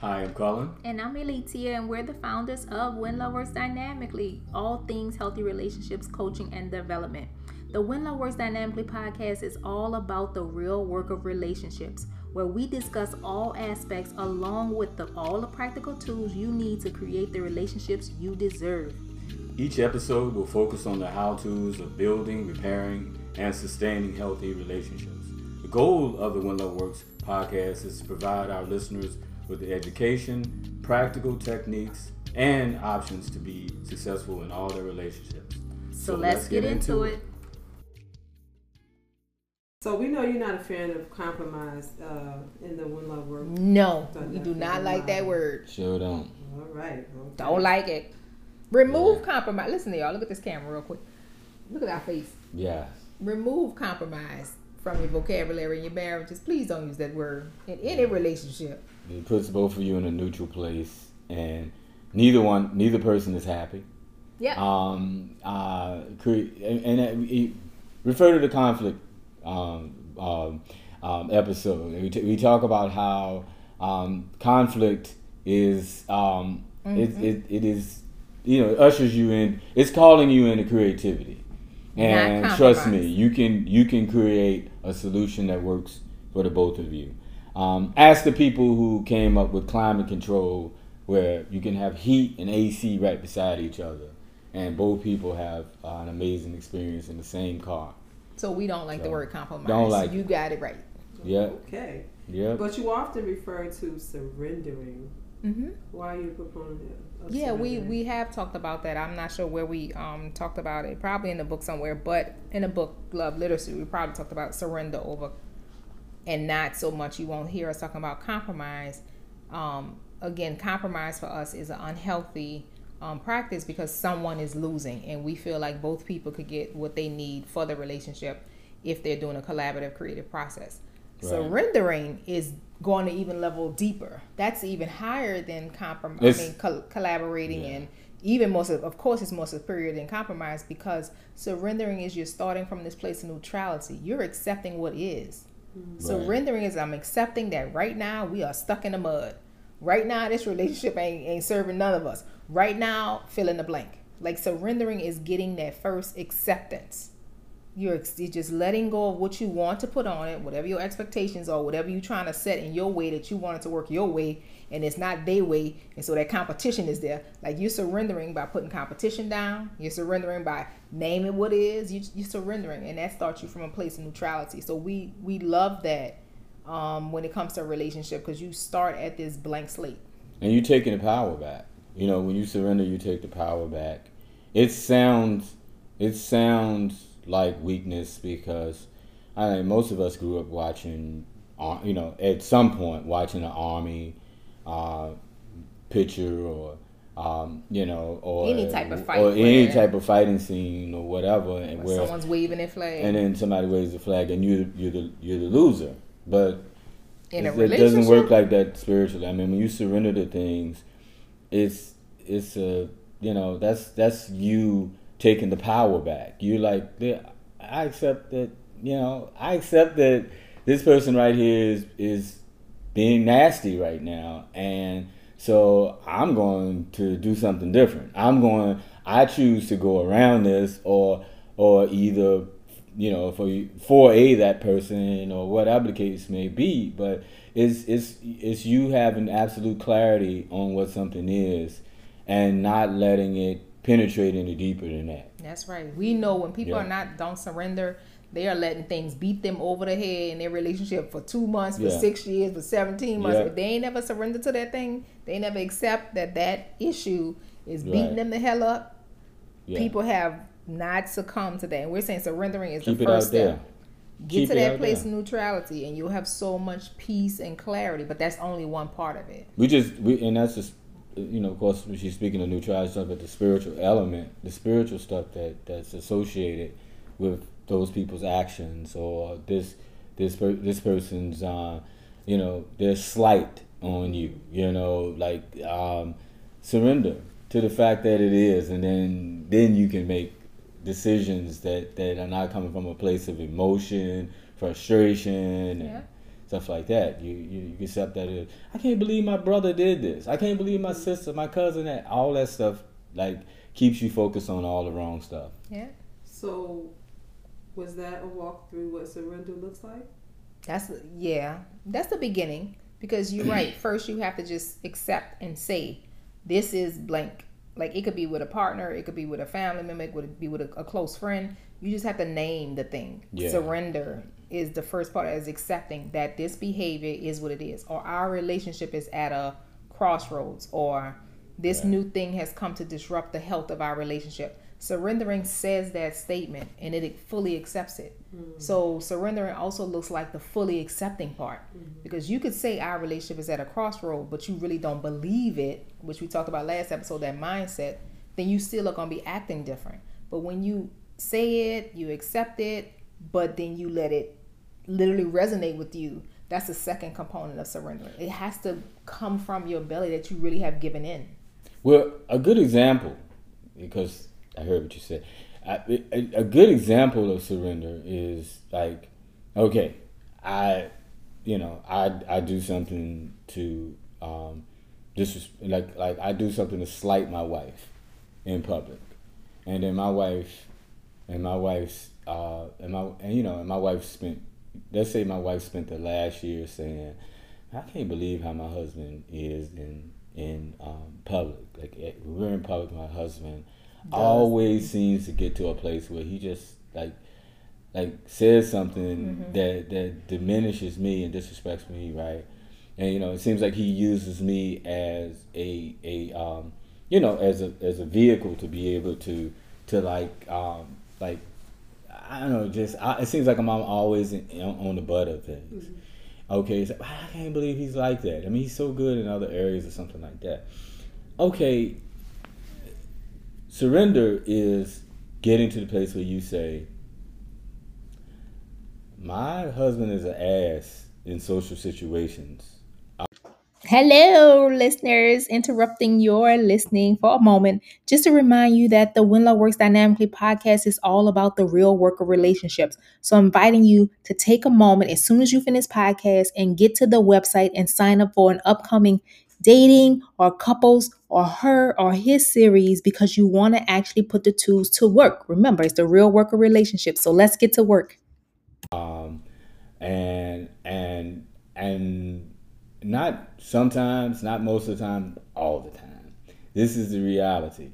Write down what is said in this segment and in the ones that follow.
Hi, I'm Cullen. And I'm Elitia, and we're the founders of When Love Works Dynamically, all things healthy relationships, coaching, and development. The When Love Works Dynamically podcast is all about the real work of relationships, where we discuss all aspects along with the, all the practical tools you need to create the relationships you deserve. Each episode will focus on the how to's of building, repairing, and sustaining healthy relationships. The goal of the When Love Works podcast is to provide our listeners with the education, practical techniques, and options to be successful in all their relationships. So, so let's, let's, get, get into, into it. So we know you're not a fan of compromise uh, in the When Love Works. No, we do not like that word. Sure don't. All right. Okay. Don't like it. Remove yeah. compromise. Listen to y'all. Look at this camera real quick. Look at our face. Yeah. Remove compromise from your vocabulary in your marriages. Please don't use that word in any relationship. It puts both of you in a neutral place, and neither one, neither person is happy. Yeah. Um. Uh. And, and it, refer to the conflict. Um. Um. um episode. We, t- we talk about how um, conflict is um, mm-hmm. it, it, it is you know it ushers you in. It's calling you into creativity. And trust me, you can you can create a solution that works for the both of you. Um, ask the people who came up with climate control, where you can have heat and AC right beside each other, and both people have uh, an amazing experience in the same car. So we don't like so, the word compromise. Don't like you got it right. Yeah. Okay. Yeah. But you often refer to surrendering. Mm-hmm. Why are you a proponent of Yeah, we, we have talked about that. I'm not sure where we um, talked about it. Probably in the book somewhere, but in the book Love Literacy, we probably talked about surrender over and not so much you won't hear us talking about compromise. Um, again, compromise for us is an unhealthy um, practice because someone is losing, and we feel like both people could get what they need for the relationship if they're doing a collaborative creative process. Right. Surrendering is going to even level deeper. That's even higher than compromise. I mean, co- collaborating yeah. and even more. Of course, it's more superior than compromise because surrendering is you're starting from this place of neutrality. You're accepting what is. Surrendering is I'm accepting that right now we are stuck in the mud. Right now this relationship ain't ain't serving none of us. Right now, fill in the blank. Like surrendering is getting that first acceptance. You're, you're just letting go of what you want to put on it, whatever your expectations are, whatever you're trying to set in your way that you want it to work your way, and it's not their way, and so that competition is there. Like you're surrendering by putting competition down. You're surrendering by naming what is. You, you're surrendering, and that starts you from a place of neutrality. So we we love that um, when it comes to a relationship because you start at this blank slate. And you're taking the power back. You know, when you surrender, you take the power back. It sounds it sounds like weakness because I mean, most of us grew up watching, uh, you know, at some point watching an army uh, picture or. Um, you know, or any type of fight, or any type of fighting scene, or whatever, and where someone's waving a flag, and then somebody waves a flag, and you you're the you're the loser. But it doesn't work like that spiritually. I mean, when you surrender to things, it's it's a you know that's that's you taking the power back. You're like I accept that you know I accept that this person right here is is being nasty right now, and so I'm going to do something different. I'm going. I choose to go around this, or or either you know for for a that person or whatever the case may be. But it's it's it's you having absolute clarity on what something is, and not letting it penetrate any deeper than that. That's right. We know when people yeah. are not don't surrender, they are letting things beat them over the head in their relationship for two months, for yeah. six years, for seventeen months. Yeah. If they ain't never surrender to that thing, they never accept that that issue is beating right. them the hell up. People have not succumbed to that, and we're saying surrendering is Keep the first step. There. Get Keep to that place there. of neutrality, and you'll have so much peace and clarity. But that's only one part of it. We just, we, and that's just you know, of course, she's speaking of neutrality stuff, but the spiritual element, the spiritual stuff that that's associated with those people's actions or this this per, this person's, uh, you know, their slight on you, you know, like um, surrender to the fact that it is, and then then you can make decisions that that are not coming from a place of emotion, frustration, yeah. Stuff like that. You you, you accept that it, I can't believe my brother did this. I can't believe my sister, my cousin, that all that stuff like keeps you focused on all the wrong stuff. Yeah. So, was that a walk through what surrender looks like? That's yeah. That's the beginning because you're right. First, you have to just accept and say, "This is blank." Like it could be with a partner, it could be with a family member, it could be with a, a close friend. You just have to name the thing. Yeah. Surrender is the first part is accepting that this behavior is what it is, or our relationship is at a crossroads, or this Right. new thing has come to disrupt the health of our relationship. Surrendering says that statement and it fully accepts it. Hmm. So surrendering also looks like the fully accepting part hmm. because you could say our relationship is at a crossroad, but you really don't believe it, which we talked about last episode, that mindset, then you still are going to be acting different. But when you say it, you accept it, but then you let it literally resonate with you, that's the second component of surrendering. It has to come from your belly that you really have given in. Well, a good example, because I heard what you said. A, a good example of surrender is like, okay, I, you know, I I do something to, um, disres- like like I do something to slight my wife, in public, and then my wife, and my wife's, uh, and my and you know, and my wife spent, let's say my wife spent the last year saying, I can't believe how my husband is in in um, public. Like eh, we're in public, my husband always seems to get to a place where he just like like says something that that diminishes me and disrespects me, right? And you know, it seems like he uses me as a a um, you know as a as a vehicle to be able to to like um, like I don't know, just I, it seems like I'm always in, on the butt of things. Mm-hmm. Okay, so, I can't believe he's like that. I mean, he's so good in other areas or something like that. Okay, surrender is getting to the place where you say, "My husband is an ass in social situations." Hello, listeners. Interrupting your listening for a moment just to remind you that the When Love Works Dynamically podcast is all about the real work of relationships. So, I'm inviting you to take a moment as soon as you finish podcast and get to the website and sign up for an upcoming dating or couples or her or his series because you want to actually put the tools to work. Remember, it's the real work of relationships. So, let's get to work. um, and and and not sometimes, not most of the time, all the time. This is the reality.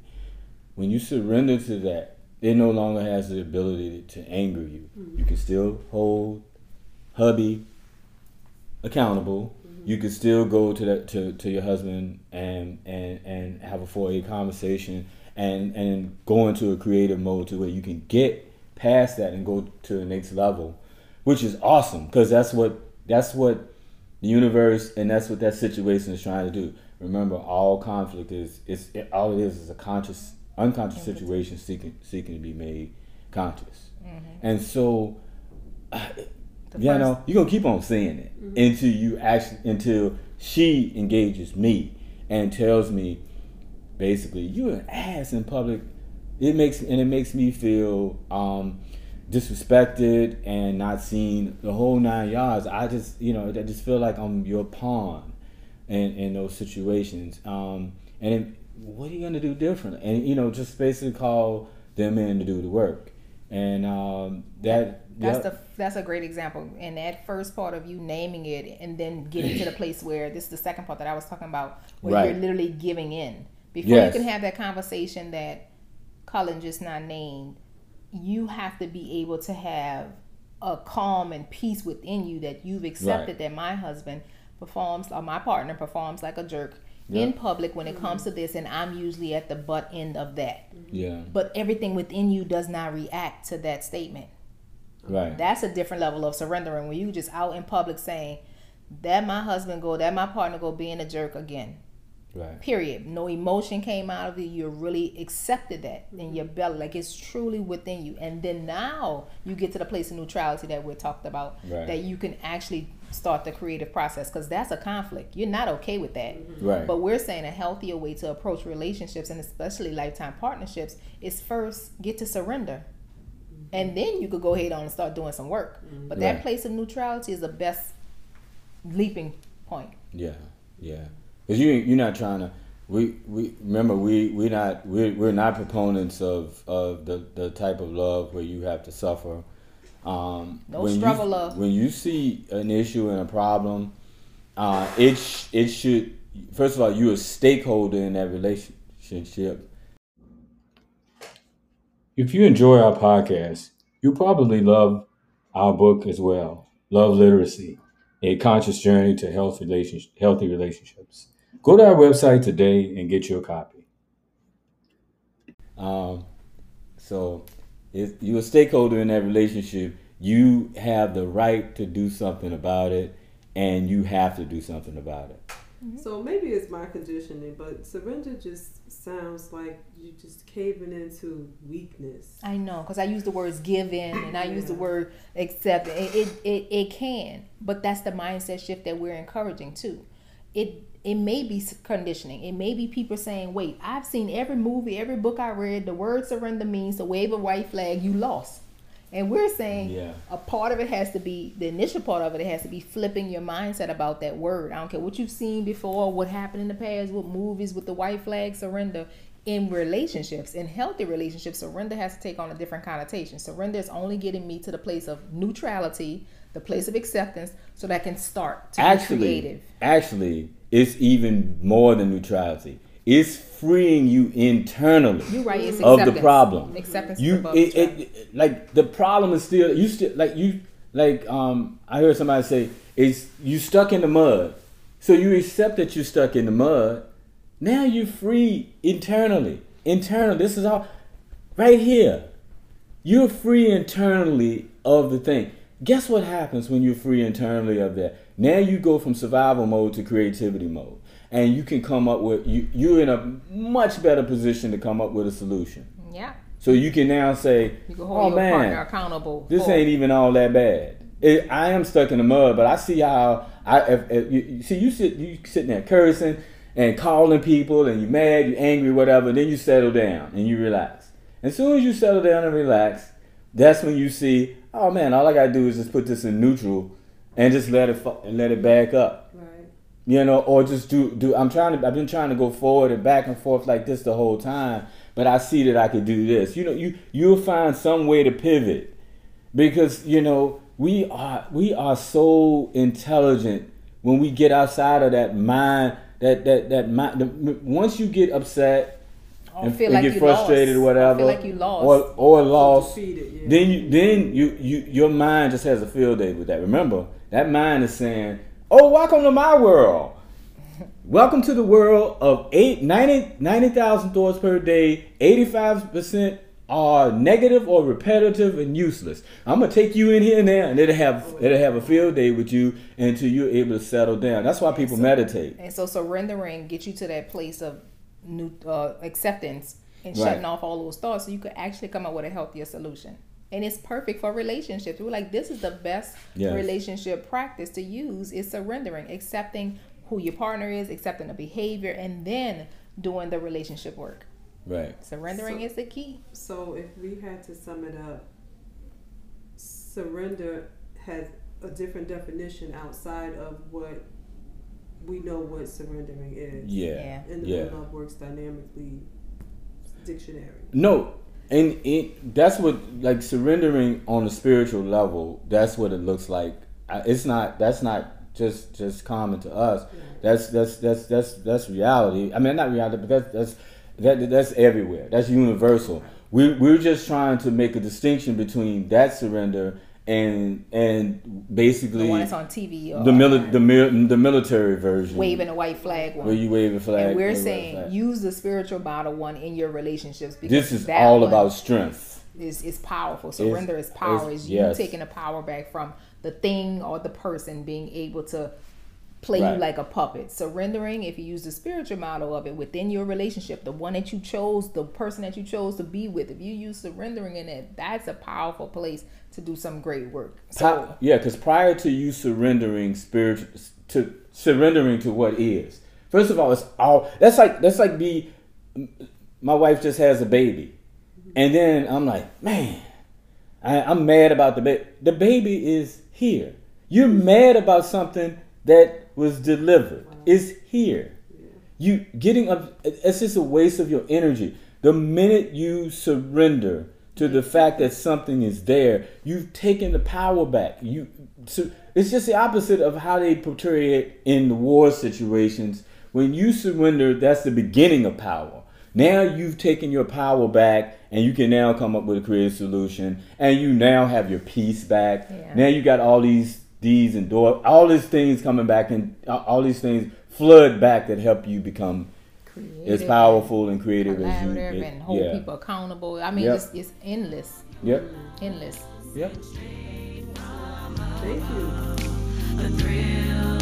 When you surrender to that, it no longer has the ability to anger you. Mm-hmm. You can still hold hubby accountable. Mm-hmm. You can still go to that to, to your husband and and and have a 4 A conversation and and go into a creative mode to where you can get past that and go to the next level, which is awesome because that's what that's what the universe and that's what that situation is trying to do. Remember, all conflict is it's it, all it is is a conscious, unconscious situation seeking seeking to be made conscious, mm-hmm. and so. Uh, you first- know, you're gonna keep on saying it mm-hmm. until you actually until she engages me and tells me basically you're an ass in public. It makes and it makes me feel um, disrespected and not seen the whole nine yards. I just you know I just feel like I'm your pawn in in those situations. Um, and then what are you gonna do differently? And you know just basically call them in to do the work. And um, that That's yep. the that's a great example. And that first part of you naming it and then getting to the place where this is the second part that I was talking about, where Right. you're literally giving in. Before Yes. you can have that conversation that Cullen just not named, you have to be able to have a calm and peace within you that you've accepted Right. that my husband performs or my partner performs like a jerk in public when it comes to this and I'm usually at the butt end of that. Mm-hmm. yeah But everything within you does not react to that statement. right That's a different level of surrendering when you just out in public saying that my husband go, that my partner go being a jerk again. Right Period. No emotion came out of it. You really accepted that in your mm-hmm. belly, like it's truly within you. And then now you get to the place of neutrality that we're talked about, Right. that you can actually start the creative process because that's a conflict. You're not okay with that. Mm-hmm. right But we're saying a healthier way to approach relationships and especially lifetime partnerships is first get to surrender. Mm-hmm. And then you could go ahead on and start doing some work. But that Right. place of neutrality is the best leaping point. Yeah, yeah. Because you you're not trying to. We we remember we we not we we're not proponents of of the the type of love where you have to suffer. Um, No when struggle you, love. When you see an issue and a problem, uh, it sh- it should first of all you're a stakeholder in that relationship. If you enjoy our podcast, you'll probably love our book as well, Love Literacy, A Conscious Journey to Health Relationship, Healthy Relationships. Go to our website today and get your copy. Um, so if you're a stakeholder in that relationship, you have the right to do something about it, and you have to do something about it. So maybe it's my conditioning, but surrender just sounds like you're just caving into weakness. I know, because I use the words give in and I use the word accept. It, it, it, it can, but that's the mindset shift that we're encouraging too. It it may be conditioning. It may be people saying, "Wait, I've seen every movie, every book I read. The word surrender means to wave a white flag. You lost." And we're saying Yeah. a part of it has to be the initial part of it. It has to be flipping your mindset about that word. I don't care what you've seen before, what happened in the past, what movies with the white flag surrender. In relationships, in healthy relationships, surrender has to take on a different connotation. Surrender is only getting me to the place of neutrality, the place of acceptance, so that can start to be Actually, creative. actually, it's even more than neutrality. It's freeing you internally. You're right. It's of the problem. Acceptance you is it, it, like the problem is still you still like you like um I heard somebody say it's you stuck in the mud. So you accept that you're stuck in the mud. Now you're free internally. Internal. This is all right here. You're free internally of the thing. Guess what happens when you're free internally of that? Now you go from survival mode to creativity mode. And you can come up with you you're in a much better position to come up with a solution. yeah. So you can now say, You can hold "Oh your partner man, accountable. this ain't even all that bad. It, I am stuck in the mud, but I see how I if, if you, you see you sit you sitting there cursing and calling people, and you mad, you're angry, whatever. Then you settle down and you relax. As soon as you settle down and relax, that's when you see, oh man, all I gotta do is just put this in neutral and just let it fu- and let it back up Right. you know, or just do do. I'm trying to. I've been trying to go forward and back and forth like this the whole time, but I see that I could do this. You know, you you'll find some way to pivot because you know we are we are so intelligent when we get outside of that mind that that that mind. The, once you get upset and, feel and like get you frustrated lost. or whatever, Or feel like you lost. or or lost, defeated, yeah. then you then you you your mind just has a field day with that. Remember, that mind is saying, "Oh, welcome to my world. Welcome to the world of eight, 90 90,000 thoughts per day. 85% are negative or repetitive and useless. I'm gonna take you in here and there, and it'll have it'll have a field day with you until you're able to settle down. That's why people meditate. And so surrendering gets you to that place of new uh, acceptance and Right. shutting off all those thoughts so you could actually come up with a healthier solution. And it's perfect for relationships. We're like, this is the best Yes. relationship practice to use is surrendering, accepting who your partner is, accepting the behavior, and then doing the relationship work. Right. Surrendering So- is the key. So if we had to sum it up, surrender has a different definition outside of what we know what surrendering is. Yeah. In the Yeah. When Love Works Dynamically dictionary. No, and it that's what like surrendering on a spiritual level. That's what it looks like. It's not. That's not just just common to us. That's that's that's that's that's reality. I mean, not reality, but that's that's that that's everywhere. That's universal. We we're just trying to make a distinction between that surrender and and The basically one that's on TV or the mili- the mil- the military version waving a white flag one. where you wave a flag. and we're saying use the spiritual model one in your relationships because this is all about strength. is is powerful. Surrender is power. Is you yes. taking the power back from the thing or the person being able to play Right. you like a puppet. Surrendering, if you use the spiritual model of it within your relationship, the one that you chose, the person that you chose to be with, if you use surrendering in it, that's a powerful place to do some great work. So yeah, because prior to you surrendering spiritual to surrendering to what is, first of all, it's all that's like that's like be. My wife just has a baby, and then I'm like, man, I, I'm mad about the baby. The baby is here. You're mad about something that was delivered is here. You getting up, it's just a waste of your energy. The minute you surrender to the fact that something is there, you've taken the power back. You, so it's just the opposite of how they portray it in the war situations. When you surrender, that's the beginning of power. Now you've taken your power back, and you can now come up with a creative solution, and you now have your peace back. Yeah. Now you got all these these and door, all these things coming back, and uh, all these things flood back that help you become as powerful and creative as you. collaborative it- and hold yeah. people accountable. I mean, Yep. it's, it's endless, Yep. endless. Yep. Thank you. The thrill